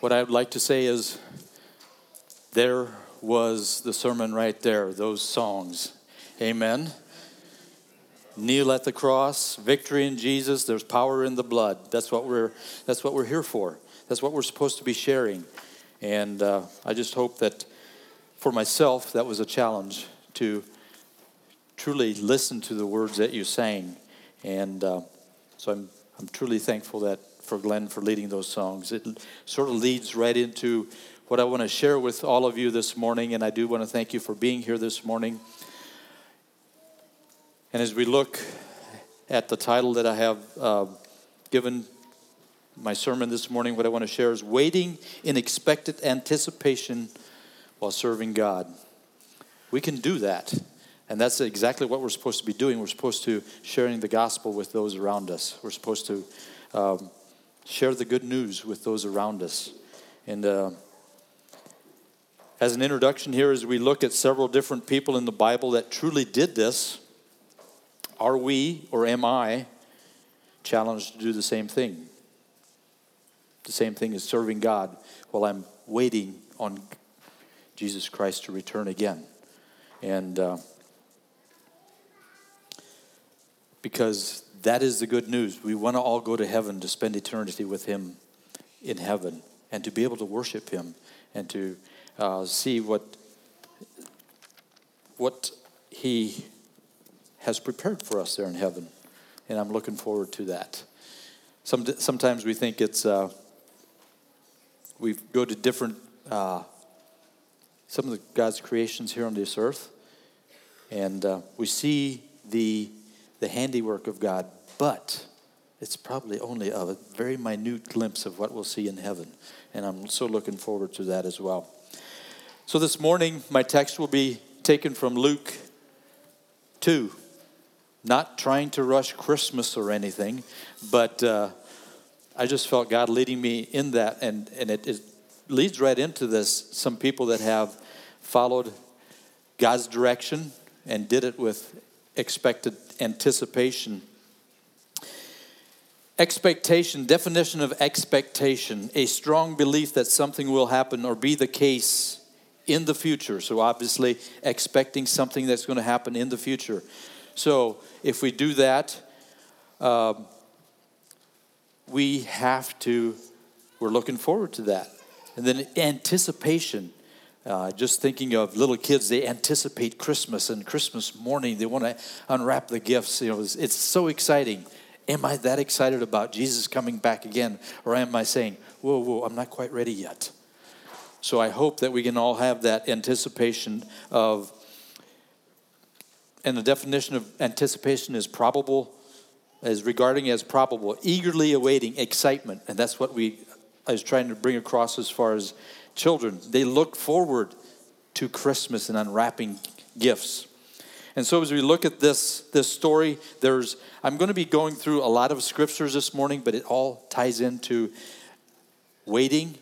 What I would like to say is there was the sermon right there, those songs. Amen. Kneel at the cross, victory in Jesus, there's power in the blood. That's what we're that's what we're here for. That's what we're supposed to be sharing. And uh, I just hope that for myself, that was a challenge to truly listen to the words that you sang. And uh, so I'm, I'm truly thankful that for Glenn for leading those songs. It sort of leads right into what I want to share with all of you this morning. And I do want to thank you for being here this morning. And as we look at the title that I have uh, given my sermon this morning, what I want to share is waiting in expected anticipation while serving God. We can do that. And that's exactly what we're supposed to be doing. We're supposed to sharing the gospel with those around us. We're supposed to um, share the good news with those around us. And uh, as an introduction here, as we look at several different people in the Bible that truly did this, are we or am I challenged to do the same thing? The same thing as serving God while I'm waiting on Jesus Christ to return again. And uh, because that is the good news. We want to all go to heaven to spend eternity with Him in heaven and to be able to worship Him and to uh, see what, what He has prepared for us there in heaven. And I'm looking forward to that. Some, sometimes we think it's, uh, we go to different uh, some of the, God's creations here on this earth, and uh, we see the the handiwork of God, but it's probably only a very minute glimpse of what we'll see in heaven, and I'm so looking forward to that as well. So this morning, my text will be taken from Luke two. Not trying to rush Christmas or anything, but uh, I just felt God leading me in that, and and it, it leads right into this. Some people that have followed God's direction and did it with expected anticipation. Expectation, definition of expectation, a strong belief that something will happen or be the case in the future. So, obviously, expecting something that's going to happen in the future. So, if we do that, um, we have to, we're looking forward to that. And then anticipation. Uh, just thinking of little kids, they anticipate Christmas and Christmas morning. They want to unwrap the gifts. You know, it's, it's, so exciting. Am I that excited about Jesus coming back again, or am I saying, "Whoa, whoa, I'm not quite ready yet"? So I hope that we can all have that anticipation of, and the definition of anticipation is probable, as regarding as probable, eagerly awaiting, excitement, and that's what we I was trying to bring across as far as children. They look forward to Christmas and unwrapping gifts. And so as we look at this, this story, there's I'm going to be going through a lot of scriptures this morning, but it all ties into waiting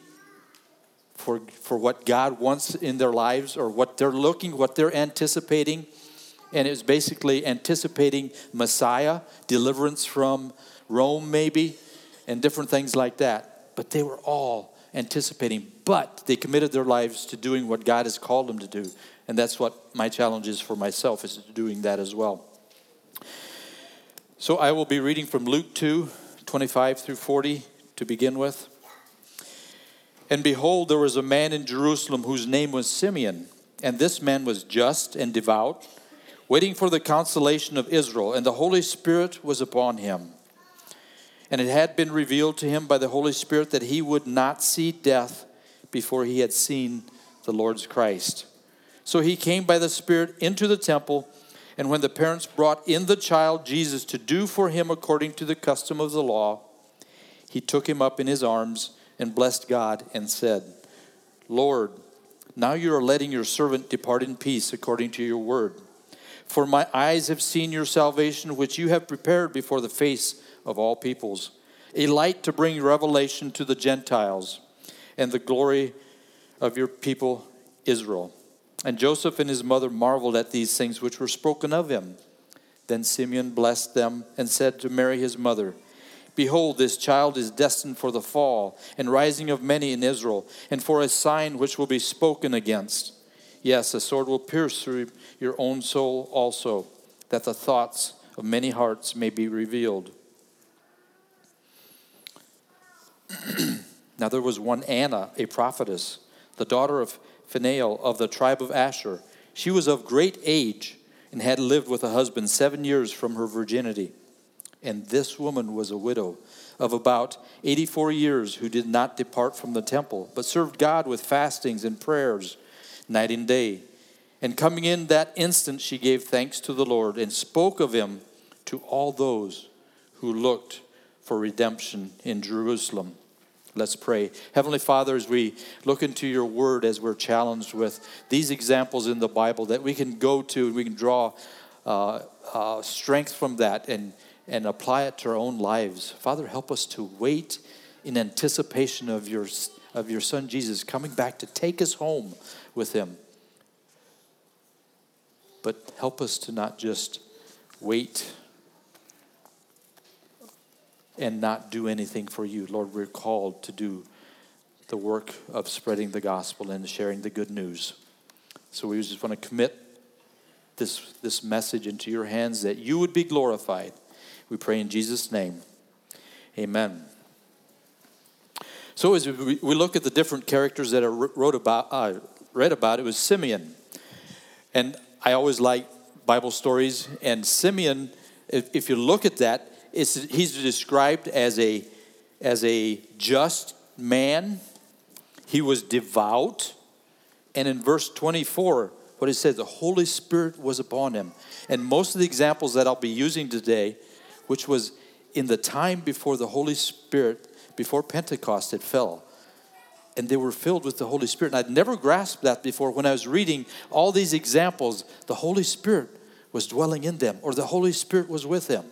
for, for what God wants in their lives or what they're looking, what they're anticipating. And it was basically anticipating Messiah, deliverance from Rome, maybe, and different things like that but they were all anticipating. But they committed their lives to doing what God has called them to do. And that's what my challenge is for myself, is doing that as well. So I will be reading from Luke 2 25 through 40 to begin with. And behold, there was a man in Jerusalem whose name was Simeon. And this man was just and devout, waiting for the consolation of Israel. And the Holy Spirit was upon him and it had been revealed to him by the Holy Spirit that he would not see death before he had seen the Lord's Christ. So he came by the Spirit into the temple, and when the parents brought in the child Jesus to do for him according to the custom of the law, he took him up in his arms and blessed God and said, Lord, now you are letting your servant depart in peace according to your word. For my eyes have seen your salvation, which you have prepared before the face of all peoples, a light to bring revelation to the Gentiles and the glory of your people Israel. And Joseph and his mother marveled at these things which were spoken of him. Then Simeon blessed them and said to Mary his mother, Behold, this child is destined for the fall and rising of many in Israel, and for a sign which will be spoken against. Yes, a sword will pierce through your own soul also, that the thoughts of many hearts may be revealed. Now there was one Anna, a prophetess, the daughter of Phanuel of the tribe of Asher. She was of great age and had lived with a husband seven years from her virginity. And this woman was a widow of about 84 years who did not depart from the temple, but served God with fastings and prayers night and day. And coming in that instant, she gave thanks to the Lord and spoke of him to all those who looked for redemption in Jerusalem. Let's pray. Heavenly Father, as we look into your word, as we're challenged with these examples in the Bible that we can go to and we can draw uh, uh, strength from that and, and apply it to our own lives. Father, help us to wait in anticipation of your, of your Son Jesus coming back to take us home with him. But help us to not just wait and not do anything for you. Lord, we're called to do the work of spreading the gospel and sharing the good news. So we just want to commit this, this message into your hands that you would be glorified. We pray in Jesus' name. Amen. So as we look at the different characters that are wrote about, uh, read about, it was Simeon. And I always like Bible stories. And Simeon, if, if you look at that, he's described as a, as a just man. He was devout. And in verse 24, what it says, the Holy Spirit was upon him. And most of the examples that I'll be using today, which was in the time before the Holy Spirit, before Pentecost had fell, and they were filled with the Holy Spirit. And I'd never grasped that before. When I was reading all these examples, the Holy Spirit was dwelling in them, or the Holy Spirit was with them.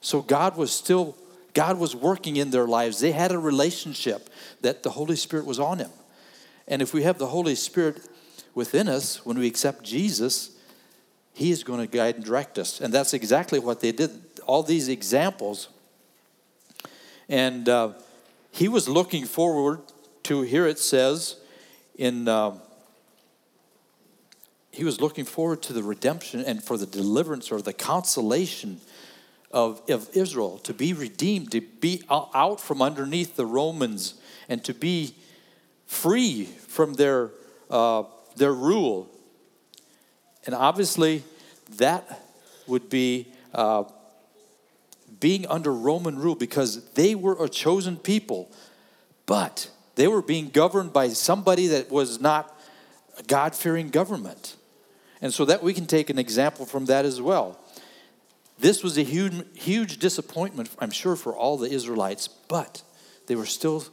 So God was still, God was working in their lives. They had a relationship that the Holy Spirit was on him. And if we have the Holy Spirit within us, when we accept Jesus, He is going to guide and direct us. And that's exactly what they did. All these examples. And uh, He was looking forward to, here it says, in. Uh, he was looking forward to the redemption and for the deliverance or the consolation of, of Israel to be redeemed, to be out from underneath the Romans, and to be free from their, uh, their rule. And obviously, that would be uh, being under Roman rule because they were a chosen people, but they were being governed by somebody that was not a God fearing government. And so that we can take an example from that as well. This was a huge, huge disappointment, I'm sure, for all the Israelites, but they were still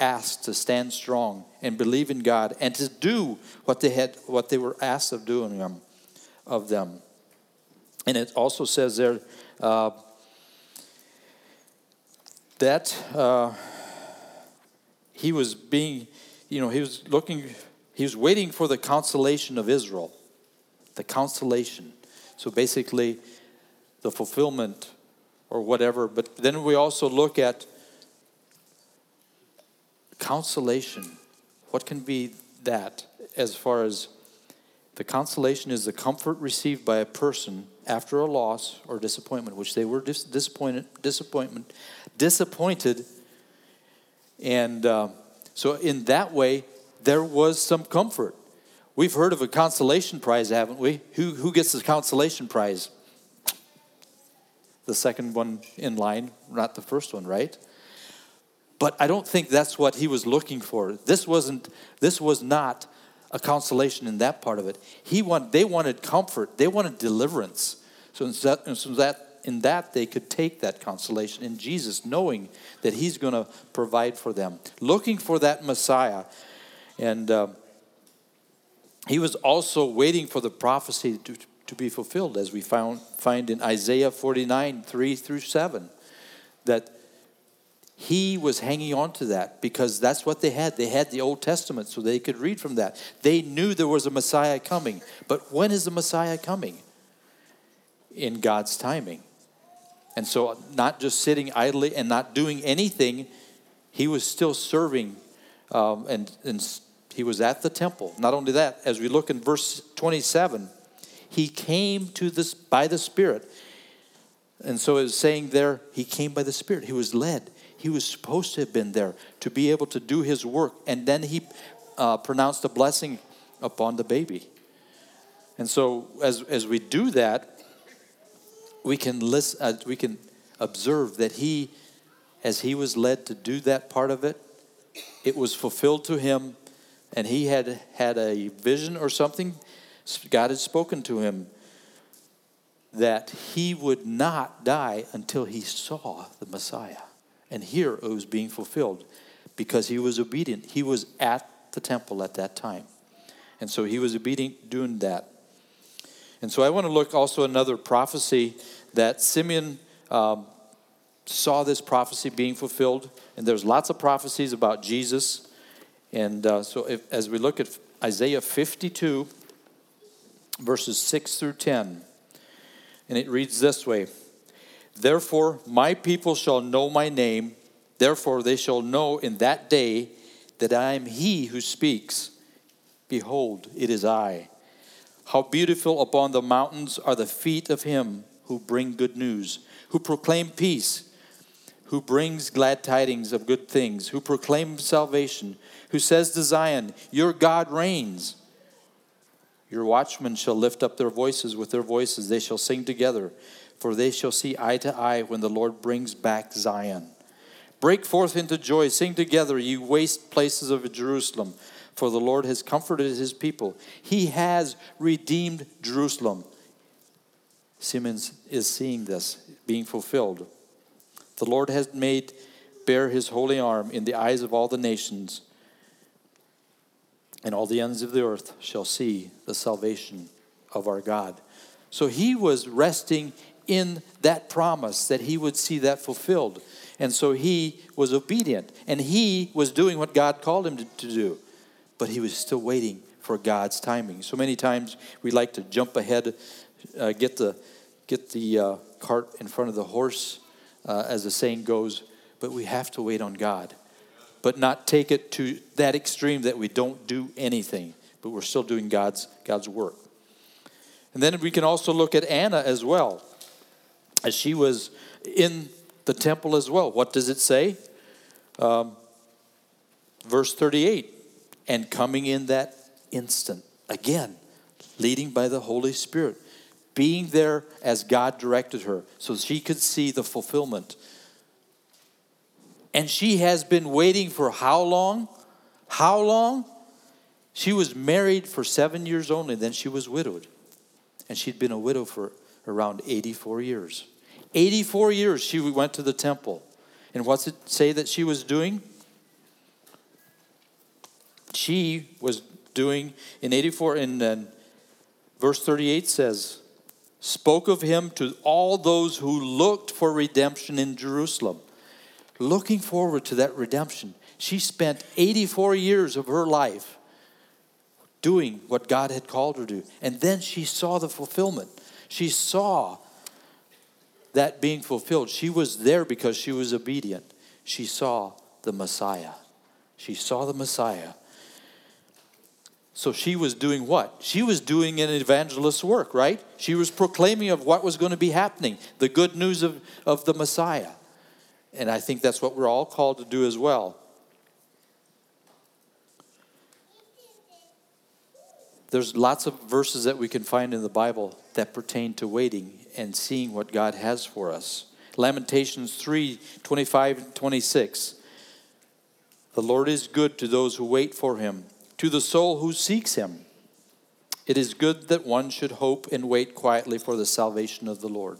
asked to stand strong and believe in God and to do what they had, what they were asked of doing them, of them. And it also says there uh, that uh, he was being, you know, he was looking, he was waiting for the consolation of Israel, the consolation. So basically, the fulfillment or whatever. But then we also look at consolation. What can be that as far as the consolation is the comfort received by a person after a loss or disappointment, which they were dis- disappointed, disappointment, disappointed, and uh, so in that way there was some comfort. We've heard of a consolation prize, haven't we? Who who gets the consolation prize? The second one in line, not the first one, right? But I don't think that's what he was looking for. This wasn't this was not a consolation in that part of it. He want, they wanted comfort, they wanted deliverance. So in that, in that they could take that consolation in Jesus, knowing that He's going to provide for them, looking for that Messiah, and uh, he was also waiting for the prophecy to, to be fulfilled, as we found, find in Isaiah 49 3 through 7. That he was hanging on to that because that's what they had. They had the Old Testament, so they could read from that. They knew there was a Messiah coming. But when is the Messiah coming? In God's timing. And so, not just sitting idly and not doing anything, he was still serving um, and, and he was at the temple. Not only that, as we look in verse 27, he came to this by the Spirit. And so it was saying there, he came by the Spirit. He was led. He was supposed to have been there to be able to do his work. And then he uh, pronounced a blessing upon the baby. And so as, as we do that, we can listen, uh, we can observe that he, as he was led to do that part of it, it was fulfilled to him, and he had had a vision or something. God had spoken to him that he would not die until he saw the Messiah. And here it was being fulfilled because he was obedient. He was at the temple at that time. And so he was obedient doing that. And so I want to look also another prophecy that Simeon um, saw this prophecy being fulfilled. And there's lots of prophecies about Jesus. And uh, so if, as we look at Isaiah 52, verses 6 through 10, and it reads this way Therefore, my people shall know my name. Therefore, they shall know in that day that I am he who speaks. Behold, it is I. How beautiful upon the mountains are the feet of him who bring good news, who proclaim peace, who brings glad tidings of good things, who proclaim salvation, who says to Zion, Your God reigns. Your watchmen shall lift up their voices with their voices, they shall sing together, for they shall see eye to eye when the Lord brings back Zion. Break forth into joy, sing together, you waste places of Jerusalem, for the Lord has comforted his people. He has redeemed Jerusalem. Simeon is seeing this being fulfilled. The Lord has made bare his holy arm in the eyes of all the nations, and all the ends of the earth shall see the salvation of our God. So he was resting in that promise that he would see that fulfilled. And so he was obedient and he was doing what God called him to, do. But he was still waiting for God's timing. So many times we like to jump ahead, uh, get the, get the uh, cart in front of the horse, uh, as the saying goes, but we have to wait on God. But not take it to that extreme that we don't do anything, but we're still doing God's, God's work. And then we can also look at Anna as well, as she was in the temple as well. What does it say? Um, verse 38 and coming in that instant, again, leading by the Holy Spirit, being there as God directed her so she could see the fulfillment. And she has been waiting for how long? How long? She was married for seven years only, then she was widowed. And she'd been a widow for around 84 years. 84 years she went to the temple. And what's it say that she was doing? She was doing in 84 and then uh, verse 38 says, spoke of him to all those who looked for redemption in Jerusalem. Looking forward to that redemption. She spent 84 years of her life doing what God had called her to. And then she saw the fulfillment. She saw that being fulfilled. She was there because she was obedient. She saw the Messiah. She saw the Messiah. So she was doing what? She was doing an evangelist's work, right? She was proclaiming of what was going to be happening, the good news of, of the Messiah. And I think that's what we're all called to do as well. There's lots of verses that we can find in the Bible that pertain to waiting and seeing what God has for us. Lamentations 3 25 and 26. The Lord is good to those who wait for him, to the soul who seeks him. It is good that one should hope and wait quietly for the salvation of the Lord.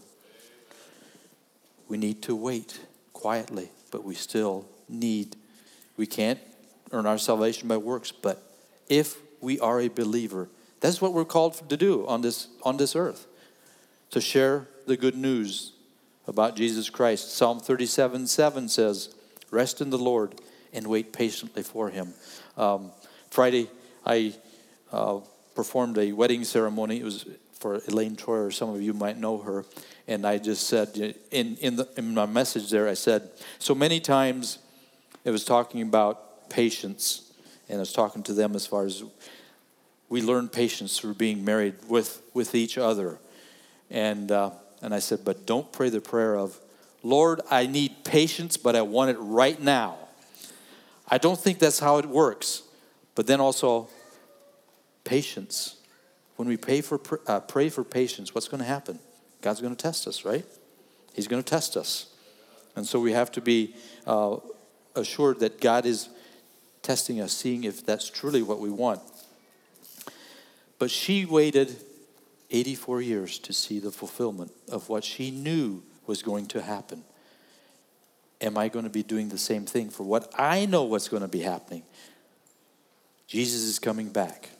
We need to wait quietly, but we still need, we can't earn our salvation by works, but if we are a believer, that's what we're called to do on this, on this earth to share the good news about Jesus Christ. Psalm 37 7 says, Rest in the Lord and wait patiently for him. Um, Friday, I uh, performed a wedding ceremony. It was for Elaine Troyer. Some of you might know her. And I just said in, in, the, in my message there, I said, so many times it was talking about patience. And I was talking to them as far as we learn patience through being married with, with each other. And, uh, and I said, but don't pray the prayer of, Lord, I need patience, but I want it right now. I don't think that's how it works. But then also, patience. When we pray for, uh, pray for patience, what's going to happen? God's going to test us, right? He's going to test us. And so we have to be uh, assured that God is testing us, seeing if that's truly what we want. But she waited 84 years to see the fulfillment of what she knew was going to happen. Am I going to be doing the same thing for what I know what's going to be happening? Jesus is coming back.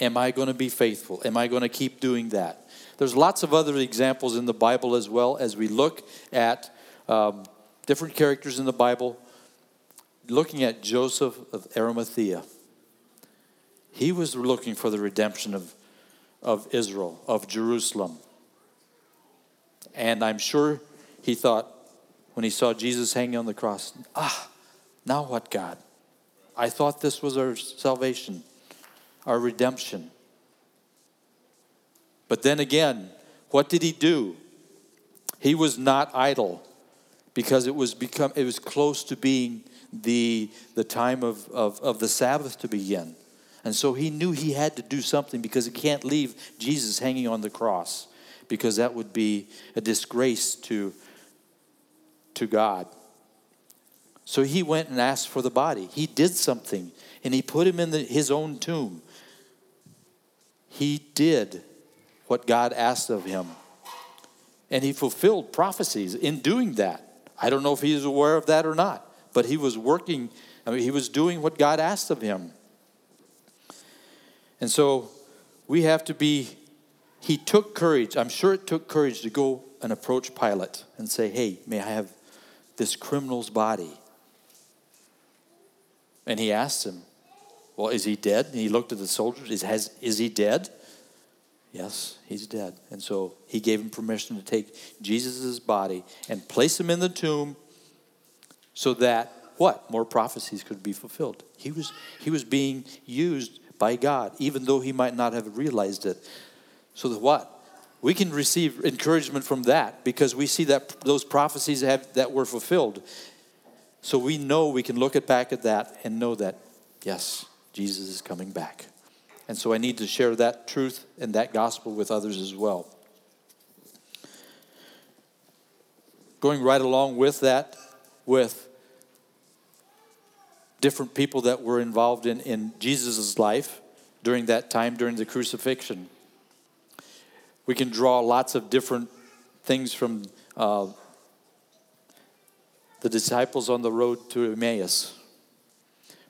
Am I going to be faithful? Am I going to keep doing that? There's lots of other examples in the Bible as well as we look at um, different characters in the Bible. Looking at Joseph of Arimathea, he was looking for the redemption of, of Israel, of Jerusalem. And I'm sure he thought, when he saw Jesus hanging on the cross, ah, now what, God? I thought this was our salvation, our redemption. But then again, what did he do? He was not idle because it was become it was close to being the the time of, of, of the Sabbath to begin. And so he knew he had to do something because he can't leave Jesus hanging on the cross because that would be a disgrace to, to God. So he went and asked for the body. He did something and he put him in the, his own tomb. He did what God asked of him. And he fulfilled prophecies in doing that. I don't know if he was aware of that or not, but he was working, I mean, he was doing what God asked of him. And so we have to be, he took courage. I'm sure it took courage to go and approach Pilate and say, hey, may I have this criminal's body? And he asked him, well, is he dead? And he looked at the soldiers, is, has, is he dead? Yes, he's dead. And so he gave him permission to take Jesus' body and place him in the tomb so that what? More prophecies could be fulfilled. He was, he was being used by God, even though he might not have realized it. So that what? We can receive encouragement from that because we see that those prophecies have, that were fulfilled. So we know we can look at back at that and know that, yes, Jesus is coming back. And so I need to share that truth and that gospel with others as well. Going right along with that, with different people that were involved in, in Jesus' life during that time, during the crucifixion. We can draw lots of different things from uh, the disciples on the road to Emmaus.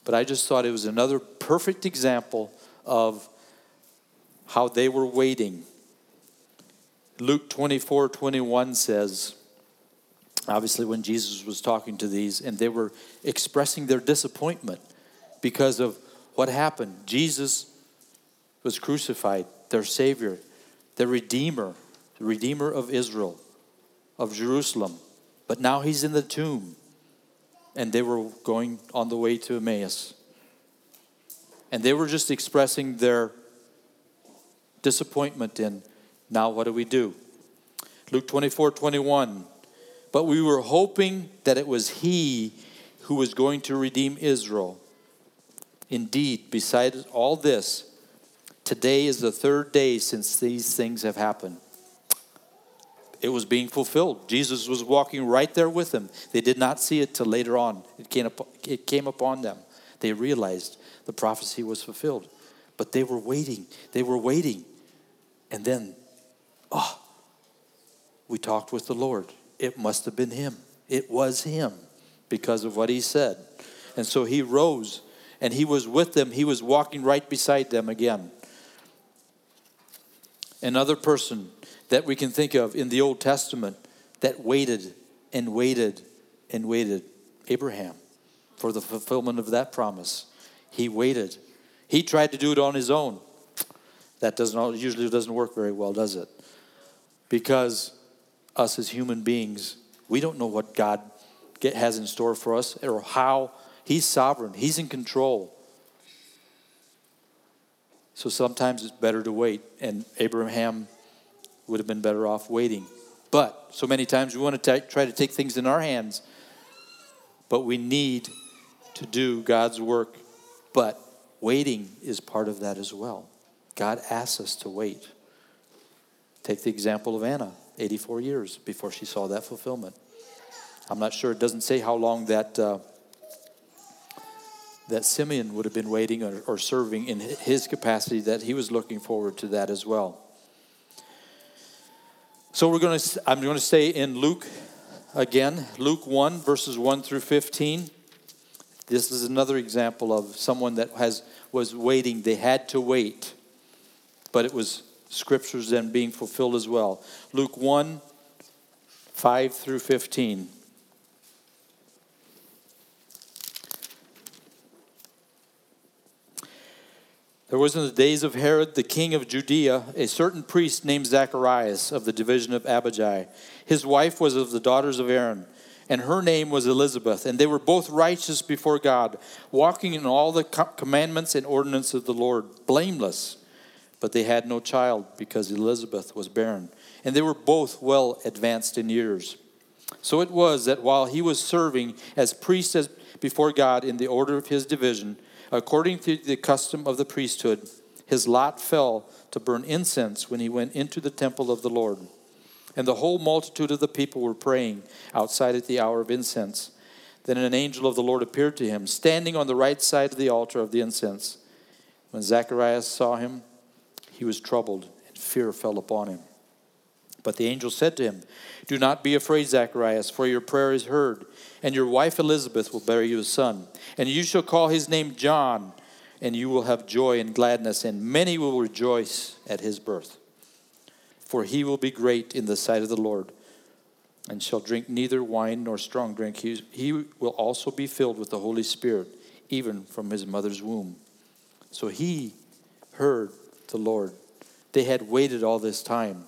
But I just thought it was another perfect example of how they were waiting. Luke 24 21 says, obviously, when Jesus was talking to these, and they were expressing their disappointment because of what happened. Jesus was crucified, their Savior, their Redeemer, the Redeemer of Israel, of Jerusalem. But now he's in the tomb, and they were going on the way to Emmaus. And they were just expressing their disappointment in now what do we do? Luke 24 21. But we were hoping that it was He who was going to redeem Israel. Indeed, besides all this, today is the third day since these things have happened. It was being fulfilled. Jesus was walking right there with them. They did not see it till later on. It came, up, it came upon them. They realized the prophecy was fulfilled. But they were waiting. They were waiting. And then, oh, we talked with the Lord. It must have been him. It was him because of what he said. And so he rose and he was with them. He was walking right beside them again. Another person that we can think of in the Old Testament that waited and waited and waited Abraham for the fulfillment of that promise. He waited. He tried to do it on his own. That doesn't usually doesn't work very well, does it? Because us as human beings, we don't know what God get, has in store for us or how He's sovereign, He's in control. So sometimes it's better to wait, and Abraham would have been better off waiting. But so many times we want to t- try to take things in our hands, but we need to do God's work. But waiting is part of that as well. God asks us to wait. Take the example of Anna, 84 years before she saw that fulfillment. I'm not sure, it doesn't say how long that. Uh, that Simeon would have been waiting or, or serving in his capacity, that he was looking forward to that as well. So we're going to, I'm going to stay in Luke again, Luke 1, verses 1 through 15. This is another example of someone that has was waiting. They had to wait, but it was scriptures then being fulfilled as well. Luke 1, 5 through 15. There was in the days of Herod, the king of Judea, a certain priest named Zacharias of the division of Abijah. His wife was of the daughters of Aaron, and her name was Elizabeth. And they were both righteous before God, walking in all the commandments and ordinances of the Lord, blameless. But they had no child because Elizabeth was barren, and they were both well advanced in years. So it was that while he was serving as priest before God in the order of his division, According to the custom of the priesthood, his lot fell to burn incense when he went into the temple of the Lord. And the whole multitude of the people were praying outside at the hour of incense. Then an angel of the Lord appeared to him, standing on the right side of the altar of the incense. When Zacharias saw him, he was troubled, and fear fell upon him. But the angel said to him, Do not be afraid, Zacharias, for your prayer is heard and your wife Elizabeth will bear you a son. And you shall call his name John, and you will have joy and gladness, and many will rejoice at his birth. For he will be great in the sight of the Lord, and shall drink neither wine nor strong drink. He, will also be filled with the Holy Spirit, even from his mother's womb. So he heard the Lord. They had waited all this time.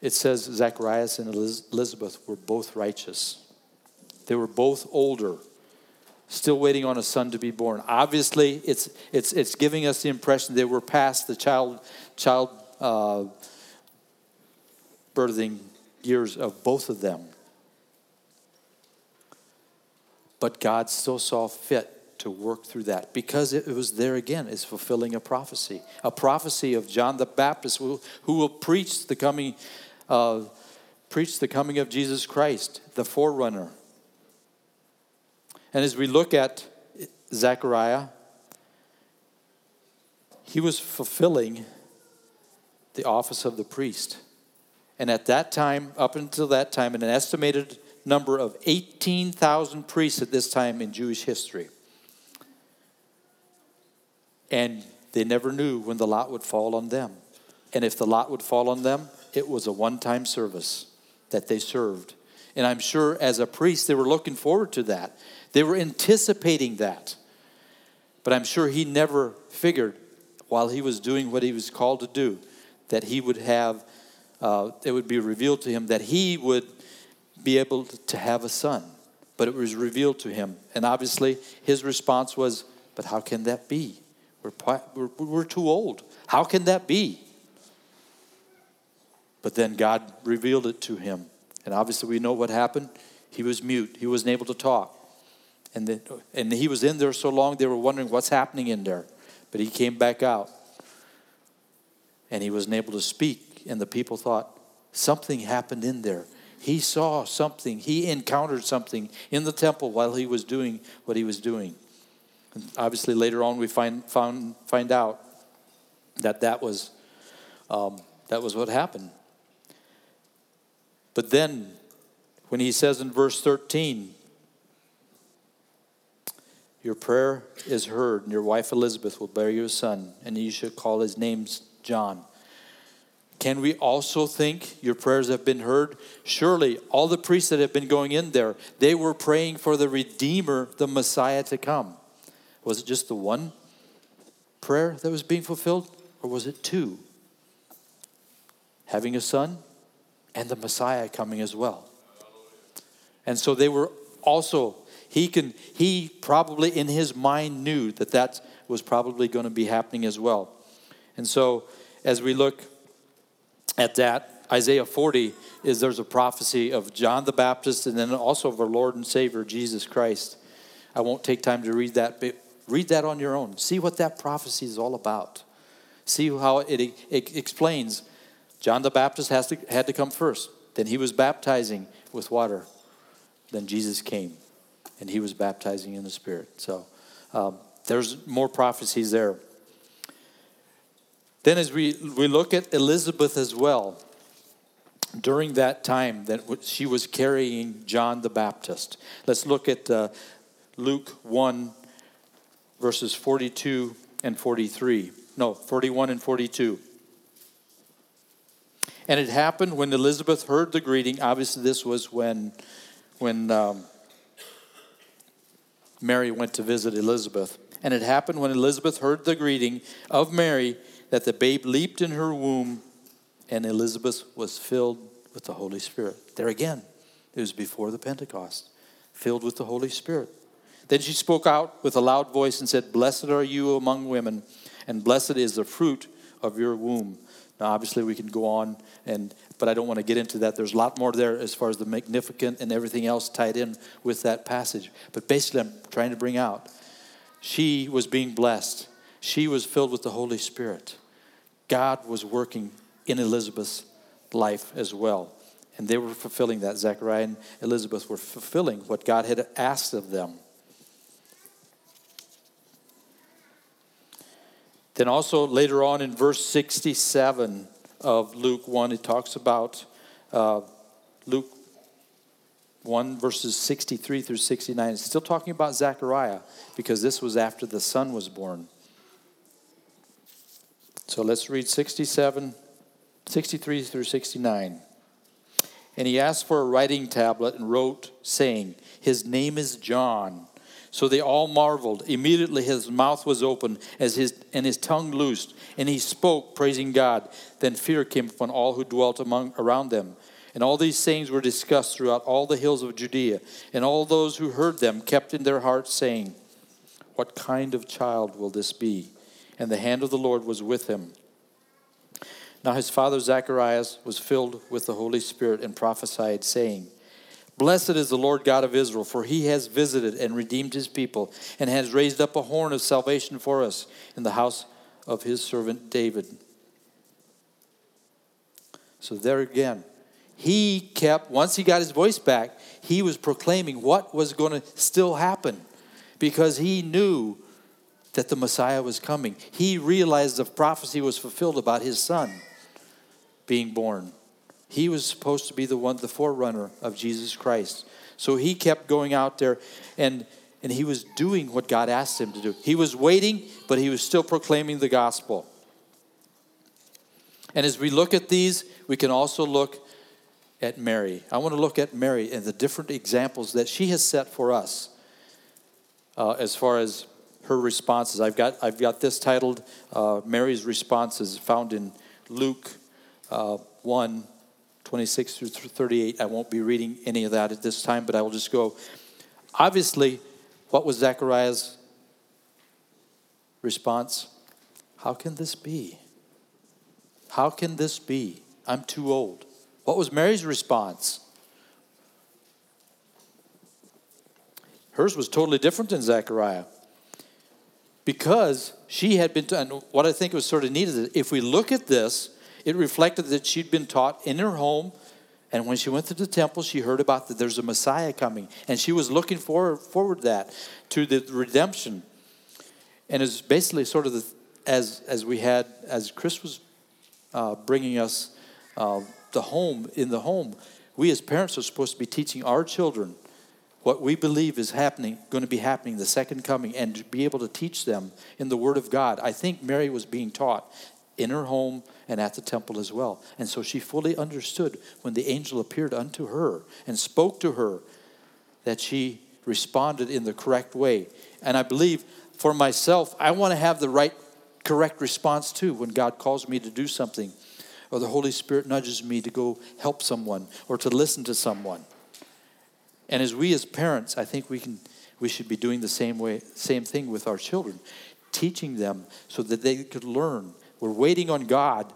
It says Zacharias and Elizabeth were both righteous. They were both older, still waiting on a son to be born. Obviously, it's, it's, it's giving us the impression they were past the child, child uh, birthing years of both of them. But God still saw fit to work through that because it was there again is fulfilling a prophecy a prophecy of john the baptist who, who will preach the coming uh, preach the coming of Jesus Christ, the forerunner. And as we look at Zechariah, he was fulfilling the office of the priest. And at that time, up until that time, an estimated number of 18,000 priests at this time in Jewish history. And they never knew when the lot would fall on them. And if the lot would fall on them, it was a one time service that they served. And I'm sure as a priest, they were looking forward to that. They were anticipating that. But I'm sure he never figured while he was doing what he was called to do that he would have, uh, it would be revealed to him that he would be able to have a son. But it was revealed to him. And obviously, his response was, But how can that be? We're, we're, we're too old. How can that be? But then God revealed it to him. And obviously, we know what happened. He was mute, he wasn't able to talk. And, then, and he was in there so long, they were wondering what's happening in there. But he came back out. And he wasn't able to speak. And the people thought, something happened in there. He saw something, he encountered something in the temple while he was doing what he was doing. And obviously, later on, we find, found, find out that that was, um, that was what happened. But then, when he says in verse 13, Your prayer is heard, and your wife Elizabeth will bear you a son, and you shall call his name John. Can we also think your prayers have been heard? Surely all the priests that have been going in there, they were praying for the Redeemer, the Messiah to come. Was it just the one prayer that was being fulfilled, or was it two? Having a son and the Messiah coming as well. And so they were also, he can, he probably in his mind knew that that was probably going to be happening as well. And so as we look at that, Isaiah 40 is there's a prophecy of John the Baptist and then also of our Lord and Savior Jesus Christ. I won't take time to read that, but read that on your own. See what that prophecy is all about. See how it, it explains. John the Baptist has to, had to come first. Then he was baptizing with water. Then Jesus came and he was baptizing in the Spirit. So um, there's more prophecies there. Then, as we, we look at Elizabeth as well, during that time that she was carrying John the Baptist, let's look at uh, Luke 1, verses 42 and 43. No, 41 and 42. And it happened when Elizabeth heard the greeting. Obviously, this was when, when um, Mary went to visit Elizabeth. And it happened when Elizabeth heard the greeting of Mary that the babe leaped in her womb, and Elizabeth was filled with the Holy Spirit. There again, it was before the Pentecost, filled with the Holy Spirit. Then she spoke out with a loud voice and said, Blessed are you among women, and blessed is the fruit of your womb. Now, obviously, we can go on, and but I don't want to get into that. There's a lot more there as far as the Magnificat and everything else tied in with that passage. But basically, I'm trying to bring out she was being blessed she was filled with the Holy Spirit. God was working in Elizabeth's life as well. And they were fulfilling that. Zechariah and Elizabeth were fulfilling what God had asked of them. Then, also later on in verse 67 of Luke 1, it talks about uh, Luke 1, verses 63 through 69. It's still talking about Zechariah because this was after the son was born. So let's read 67, 63 through 69. And he asked for a writing tablet and wrote, saying, His name is John. So they all marveled. Immediately his mouth was open as his, and his tongue loosed, and he spoke, praising God. Then fear came upon all who dwelt among, around them. And all these sayings were discussed throughout all the hills of Judea. And all those who heard them kept in their hearts, saying, What kind of child will this be? and the hand of the Lord was with him. Now his father Zacharias was filled with the Holy Spirit and prophesied, saying, Blessed is the Lord God of Israel, for he has visited and redeemed his people, and has raised up a horn of salvation for us in the house of his servant David. So there again, he kept, once he got his voice back, he was proclaiming what was going to still happen because he knew that the Messiah was coming. He realized the prophecy was fulfilled about his son being born. He was supposed to be the one, the forerunner of Jesus Christ. So he kept going out there and and he was doing what God asked him to do. He was waiting, but he was still proclaiming the gospel. And as we look at these, we can also look at Mary. I want to look at Mary and the different examples that she has set for us uh, as far as her responses. I've got, I've got this titled uh, Mary's Responses, found in Luke uh, 1 26 through 38. I won't be reading any of that at this time, but I will just go. Obviously, what was Zechariah's response? How can this be? How can this be? I'm too old. What was Mary's response? Hers was totally different than Zechariah because she had been taught. What I think was sort of neat is if we look at this, it reflected that she'd been taught in her home. And when she went to the temple, she heard about that there's a Messiah coming. And she was looking forward, forward that to the redemption. And it's basically sort of the, as, as we had, as Chris was uh, bringing us uh, the home, in the home, we as parents are supposed to be teaching our children what we believe is happening, going to be happening, the second coming, and to be able to teach them in the Word of God. I think Mary was being taught in her home and at the temple as well. And so she fully understood when the angel appeared unto her and spoke to her that she responded in the correct way. And I believe for myself, I want to have the right, correct response too when God calls me to do something or the Holy Spirit nudges me to go help someone or to listen to someone. And as we as parents, I think we can we should be doing the same way same thing with our children, teaching them so that they could learn. We're waiting on God,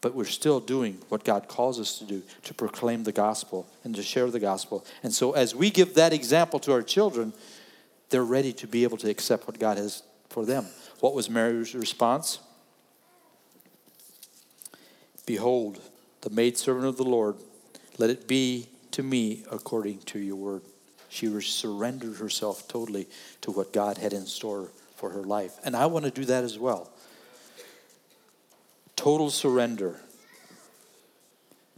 but we're still doing what God calls us to do, to proclaim the gospel and to share the gospel. And so as we give that example to our children, they're ready to be able to accept what God has for them. What was Mary's response? Behold, the maidservant of the Lord, let it be to me according to your word. She surrendered herself totally to what God had in store for her life. And I want to do that as well. Total surrender.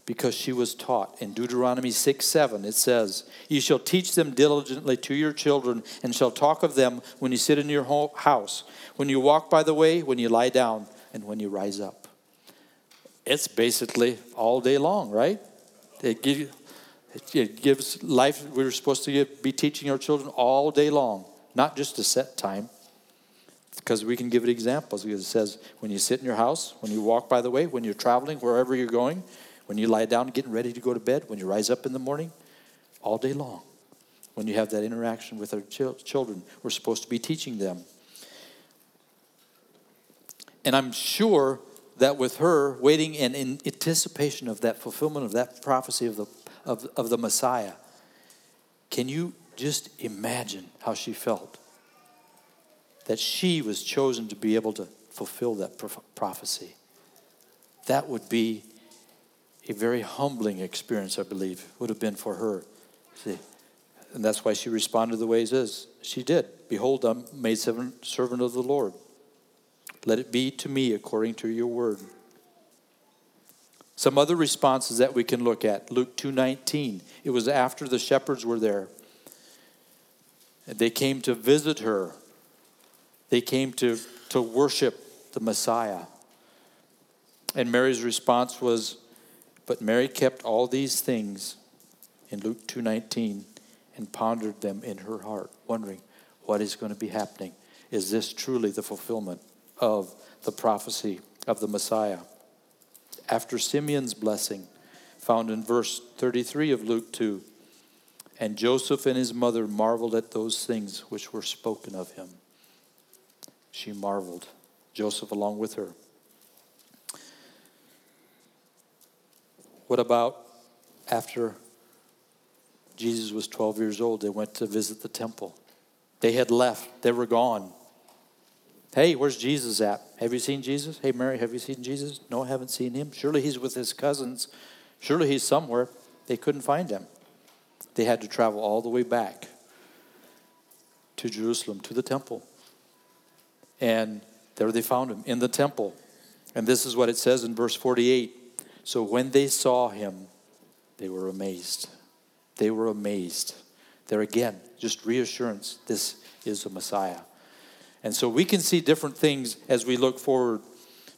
Because she was taught. In Deuteronomy 6 7, it says, You shall teach them diligently to your children, and shall talk of them when you sit in your house, when you walk by the way, when you lie down, and when you rise up it's basically all day long, right? It, it gives life. We're supposed to be teaching our children all day long, not just a set time. Because we can give it examples. Because it says, when you sit in your house, when you walk by the way, when you're traveling, wherever you're going, when you lie down getting ready to go to bed, when you rise up in the morning, all day long. When you have that interaction with our children, we're supposed to be teaching them. And I'm sure that with her waiting and in anticipation of that fulfillment of that prophecy of the, of, of the Messiah, can you just imagine how she felt? That she was chosen to be able to fulfill that prophecy. That would be a very humbling experience, I believe, would have been for her. See, and that's why she responded the way it is. She did. Behold, I'm made servant of the Lord. Let it be to me according to your word. Some other responses that we can look at. Luke 2:19. It was after the shepherds were there. They came to visit her. They came to, to worship the Messiah. And Mary's response was, But Mary kept all these things in Luke 2:19 and pondered them in her heart, wondering what is going to be happening. Is this truly the fulfillment of the prophecy of the Messiah. After Simeon's blessing, found in verse 33 of Luke 2, and Joseph and his mother marveled at those things which were spoken of him. She marveled, Joseph along with her. What about after Jesus was 12 years old? They went to visit the temple. They had left, they were gone. Hey, where's Jesus at? Have you seen Jesus? Hey, Mary, have you seen Jesus? No, I haven't seen him. Surely he's with his cousins. Surely he's somewhere. They couldn't find him. They had to travel all the way back to Jerusalem, to the temple. And there they found him in the temple. And this is what it says in verse 48. So when they saw him, they were amazed. They were amazed. There again, just reassurance this is the Messiah. And so we can see different things as we look forward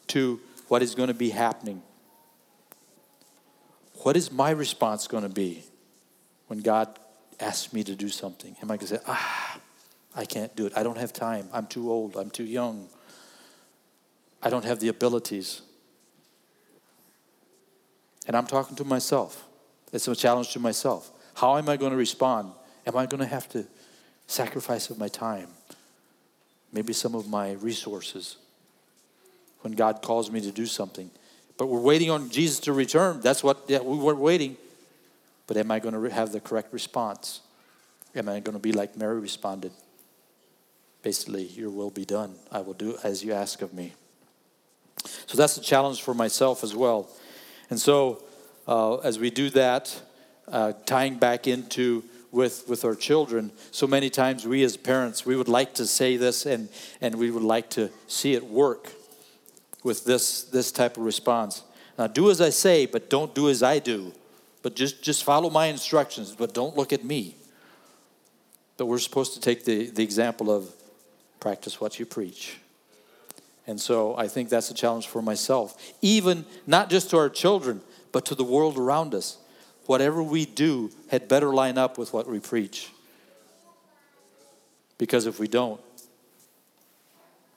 to what is going to be happening. What is my response going to be when God asks me to do something? Am I going to say, ah, I can't do it. I don't have time. I'm too old. I'm too young. I don't have the abilities. And I'm talking to myself. It's a challenge to myself. How am I going to respond? Am I going to have to sacrifice of my time? maybe some of my resources when God calls me to do something. But we're waiting on Jesus to return. That's what yeah, we were waiting. But am I going to have the correct response? Am I going to be like Mary responded? Basically, your will be done. I will do as you ask of me. So that's a challenge for myself as well. And so, uh, as we do that, uh, tying back into with, with our children. So many times, we as parents, we would like to say this and, and we would like to see it work with this, this type of response. Now, do as I say, but don't do as I do. But just, just follow my instructions, but don't look at me. But we're supposed to take the, the example of practice what you preach. And so I think that's a challenge for myself. Even not just to our children, but to the world around us. Whatever we do had better line up with what we preach. Because if we don't,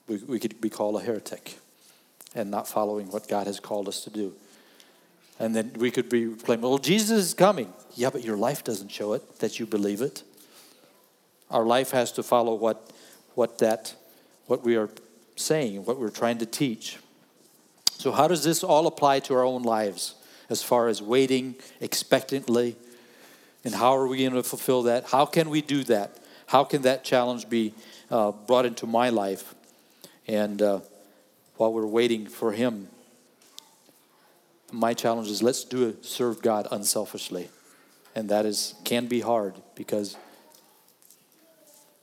we, we could be called a heretic and not following what God has called us to do. And then we could be claiming, well, Jesus is coming. Yeah, but your life doesn't show it that you believe it. Our life has to follow what, what that, what we are saying, what we're trying to teach. So, how does this all apply to our own lives as far as waiting expectantly? And how are we going to fulfill that? How can we do that? How can that challenge be uh, brought into my life? And uh, while we're waiting for Him, my challenge is let's do it, serve God unselfishly. And that is can be hard because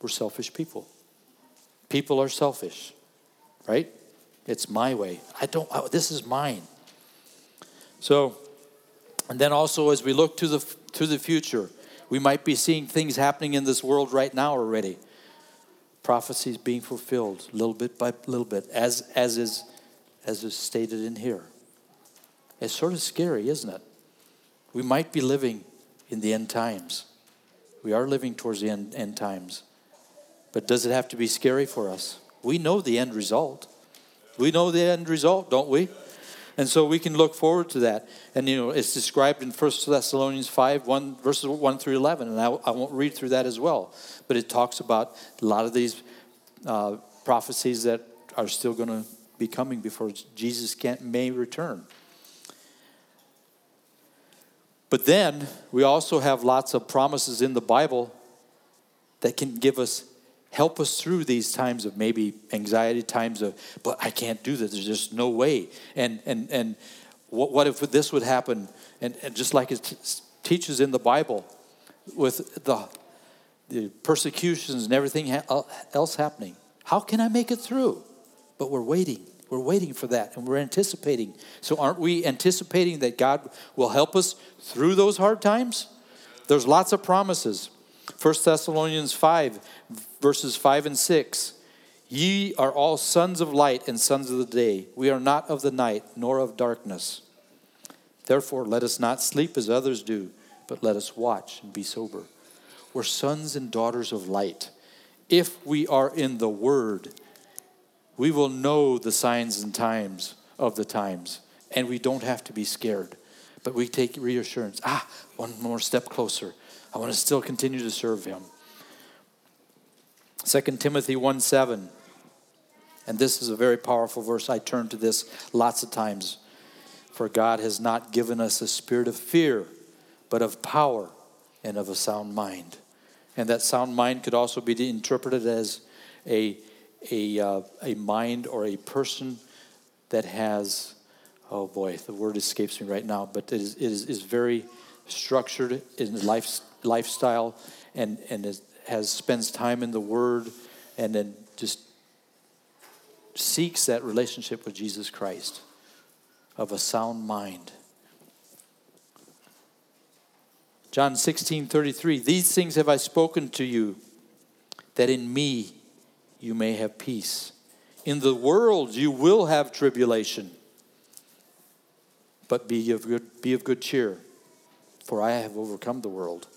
we're selfish people. People are selfish right? It's my way. I don't, I, this is mine. So, and then also as we look to the, to the future, we might be seeing things happening in this world right now already. Prophecies being fulfilled little bit by little bit, as, as, is, as is stated in here. It's sort of scary, isn't it? We might be living in the end times. We are living towards the end, end times. But does it have to be scary for us? We know the end result. We know the end result, don't we? And so we can look forward to that. And, you know, it's described in 1 Thessalonians 5, 1, verses 1 through 11. And I, I won't read through that as well. But it talks about a lot of these uh, prophecies that are still going to be coming before Jesus can, may return. But then we also have lots of promises in the Bible that can give us help us through these times of maybe anxiety times of but i can't do this. There's just no way. And and and what, what if this would happen? And, and just like it t- teaches in the bible with the the persecutions and everything ha- else happening how can i make it through? But we're waiting. We're waiting for that and we're anticipating. So aren't we anticipating that god will help us through those hard times? There's lots of promises. 1 Thessalonians 5, verses 5 and 6. Ye are all sons of light and sons of the day. We are not of the night, nor of darkness. Therefore, let us not sleep as others do, but let us watch and be sober. We're sons and daughters of light. If we are in the Word, we will know the signs and times of the times, and we don't have to be scared. But we take reassurance. Ah, one more step closer. I want to still continue to serve him. 2 Timothy 1 7. And this is a very powerful verse. I turn to this lots of times. For God has not given us a spirit of fear, but of power and of a sound mind. And that sound mind could also be interpreted as a, a, uh, a mind or a person that has, oh boy, the word escapes me right now, but it is, it is, is very structured in life, lifestyle and, and is, has spends time in the Word and then just seeks that relationship with Jesus Christ of a sound mind. John 16, 33, these things have I spoken to you, that in me you may have peace. In the world you will have tribulation, but be of good, be of good cheer, for I have overcome the world.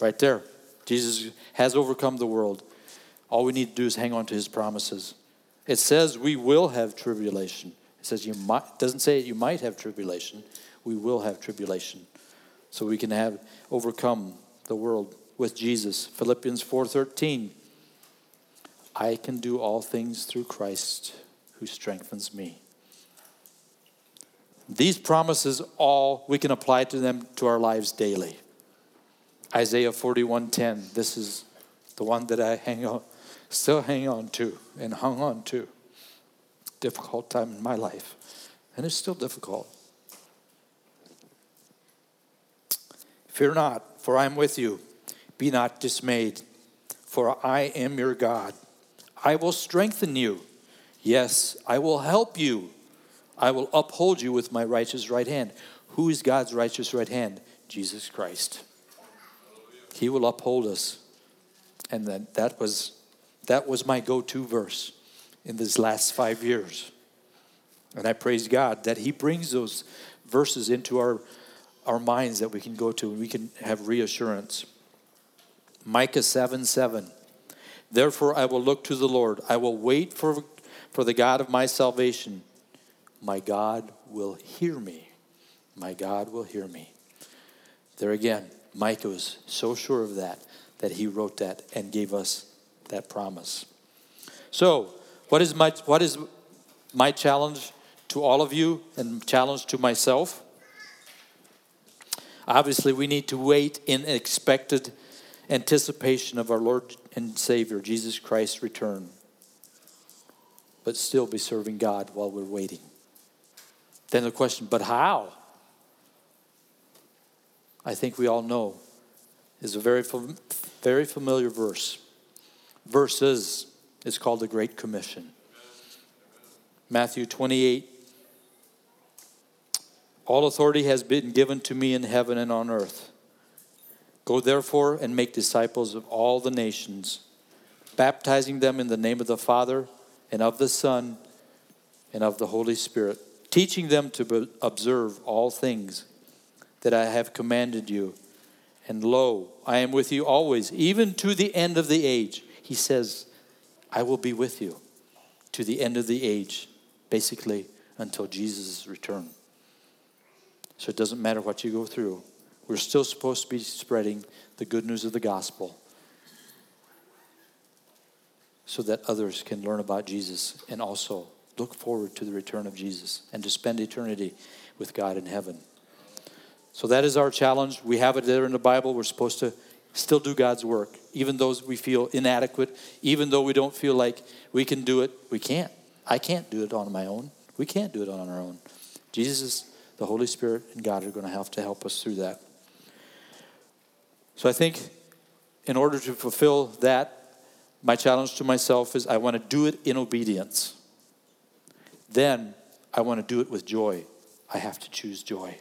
Right there. Jesus has overcome the world. All we need to do is hang on to his promises. It says we will have tribulation. It says you might doesn't say you might have tribulation. We will have tribulation. So we can have overcome the world with Jesus. Philippians 4:13. I can do all things through Christ who strengthens me. These promises all we can apply to them to our lives daily. Isaiah 41:10. This is the one that I hang on, still hang on to and hung on to. Difficult time in my life. And it's still difficult. Fear not, for I am with you. Be not dismayed, for I am your God. I will strengthen you. Yes, I will help you. I will uphold you with my righteous right hand. Who is God's righteous right hand? Jesus Christ. He will uphold us. And that, that was that was my go-to verse in these last five years. And I praise God that He brings those verses into our, our minds that we can go to and we can have reassurance. Micah 7 7. Therefore, I will look to the Lord. I will wait for, for the God of my salvation. My God will hear me. My God will hear me. There again, Micah was so sure of that that he wrote that and gave us that promise. So, what is my, what is my challenge to all of you and challenge to myself? Obviously, we need to wait in expected anticipation of our Lord and Savior, Jesus Christ's return, but still be serving God while we're waiting. Then the question, but how? I think we all know is a very, very familiar verse. Verses is called the Great Commission. Matthew 28 All authority has been given to me in heaven and on earth. Go therefore and make disciples of all the nations, baptizing them in the name of the Father and of the Son and of the Holy Spirit, teaching them to observe all things that I have commanded you. And lo, I am with you always, even to the end of the age. He says, I will be with you to the end of the age, basically until Jesus' return. So it doesn't matter what you go through. We're still supposed to be spreading the good news of the gospel so that others can learn about Jesus and also look forward to the return of Jesus and to spend eternity with God in heaven. So that is our challenge. We have it there in the Bible. We're supposed to still do God's work, even though we feel inadequate, even though we don't feel like we can do it. We can't. I can't do it on my own. We can't do it on our own. Jesus, the Holy Spirit, and God are going to have to help us through that. So I think in order to fulfill that, my challenge to myself is I want to do it in obedience. Then I want to do it with joy. I have to choose joy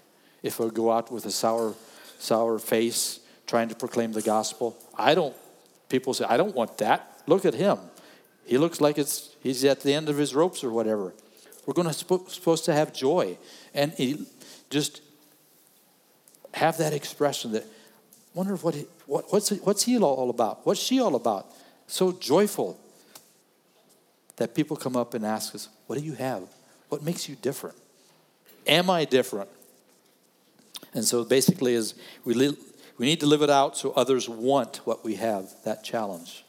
if I go out with a sour, sour face trying to proclaim the gospel. I don't, people say, I don't want that. Look at him. He looks like it's, he's at the end of his ropes or whatever. We're going to supposed to have joy and just have that expression that wonder what, he, what what's what's he all about? What's she all about? So joyful that people come up and ask us, "What do you have? What makes you different? Am I different?" And so basically is we, li- we need to live it out so others want what we have, that challenge,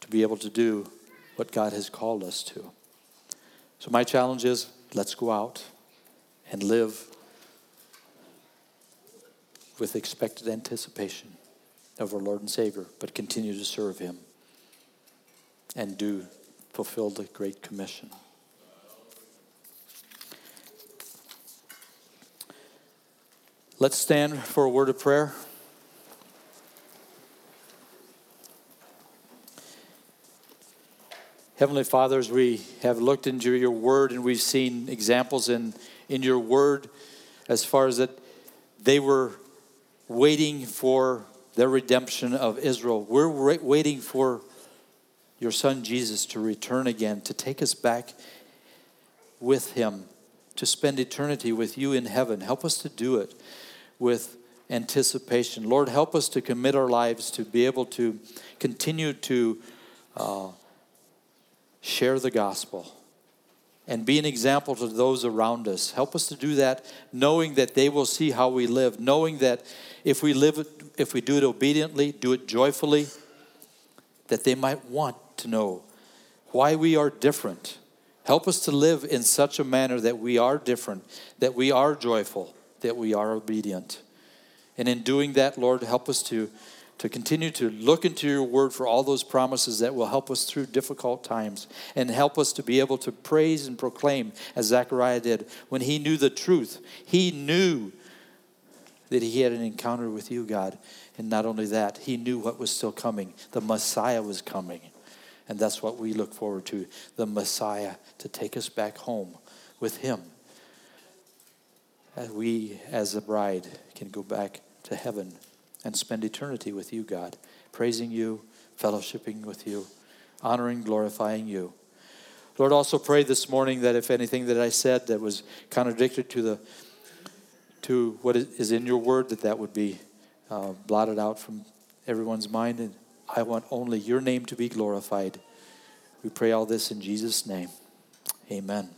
to be able to do what God has called us to. So my challenge is let's go out and live with expected anticipation of our Lord and Savior, but continue to serve Him and do fulfill the Great Commission. Let's stand for a word of prayer. Heavenly Father, as we have looked into your word and we've seen examples in, in your word as far as that they were waiting for the redemption of Israel. We're waiting for your son Jesus to return again, to take us back with him, to spend eternity with you in heaven. Help us to do it with anticipation. Lord, help us to commit our lives to be able to continue to uh, share the gospel and be an example to those around us. Help us to do that knowing that they will see how we live, knowing that if we live if we do it obediently, do it joyfully, that they might want to know why we are different. Help us to live in such a manner that we are different, that we are joyful, that we are obedient. And in doing that, Lord, help us to, to continue to look into your word for all those promises that will help us through difficult times and help us to be able to praise and proclaim as Zechariah did. When he knew the truth, he knew that he had an encounter with you, God. And not only that, he knew what was still coming. The Messiah was coming. And that's what we look forward to the Messiah to take us back home with him we, as a bride, can go back to heaven and spend eternity with you, God, praising you, fellowshipping with you, honoring, glorifying you. Lord, also pray this morning that if anything that I said that was contradicted to the to what is in your word, that that would be uh, blotted out from everyone's mind. And I want only your name to be glorified. We pray all this in Jesus' name. Amen.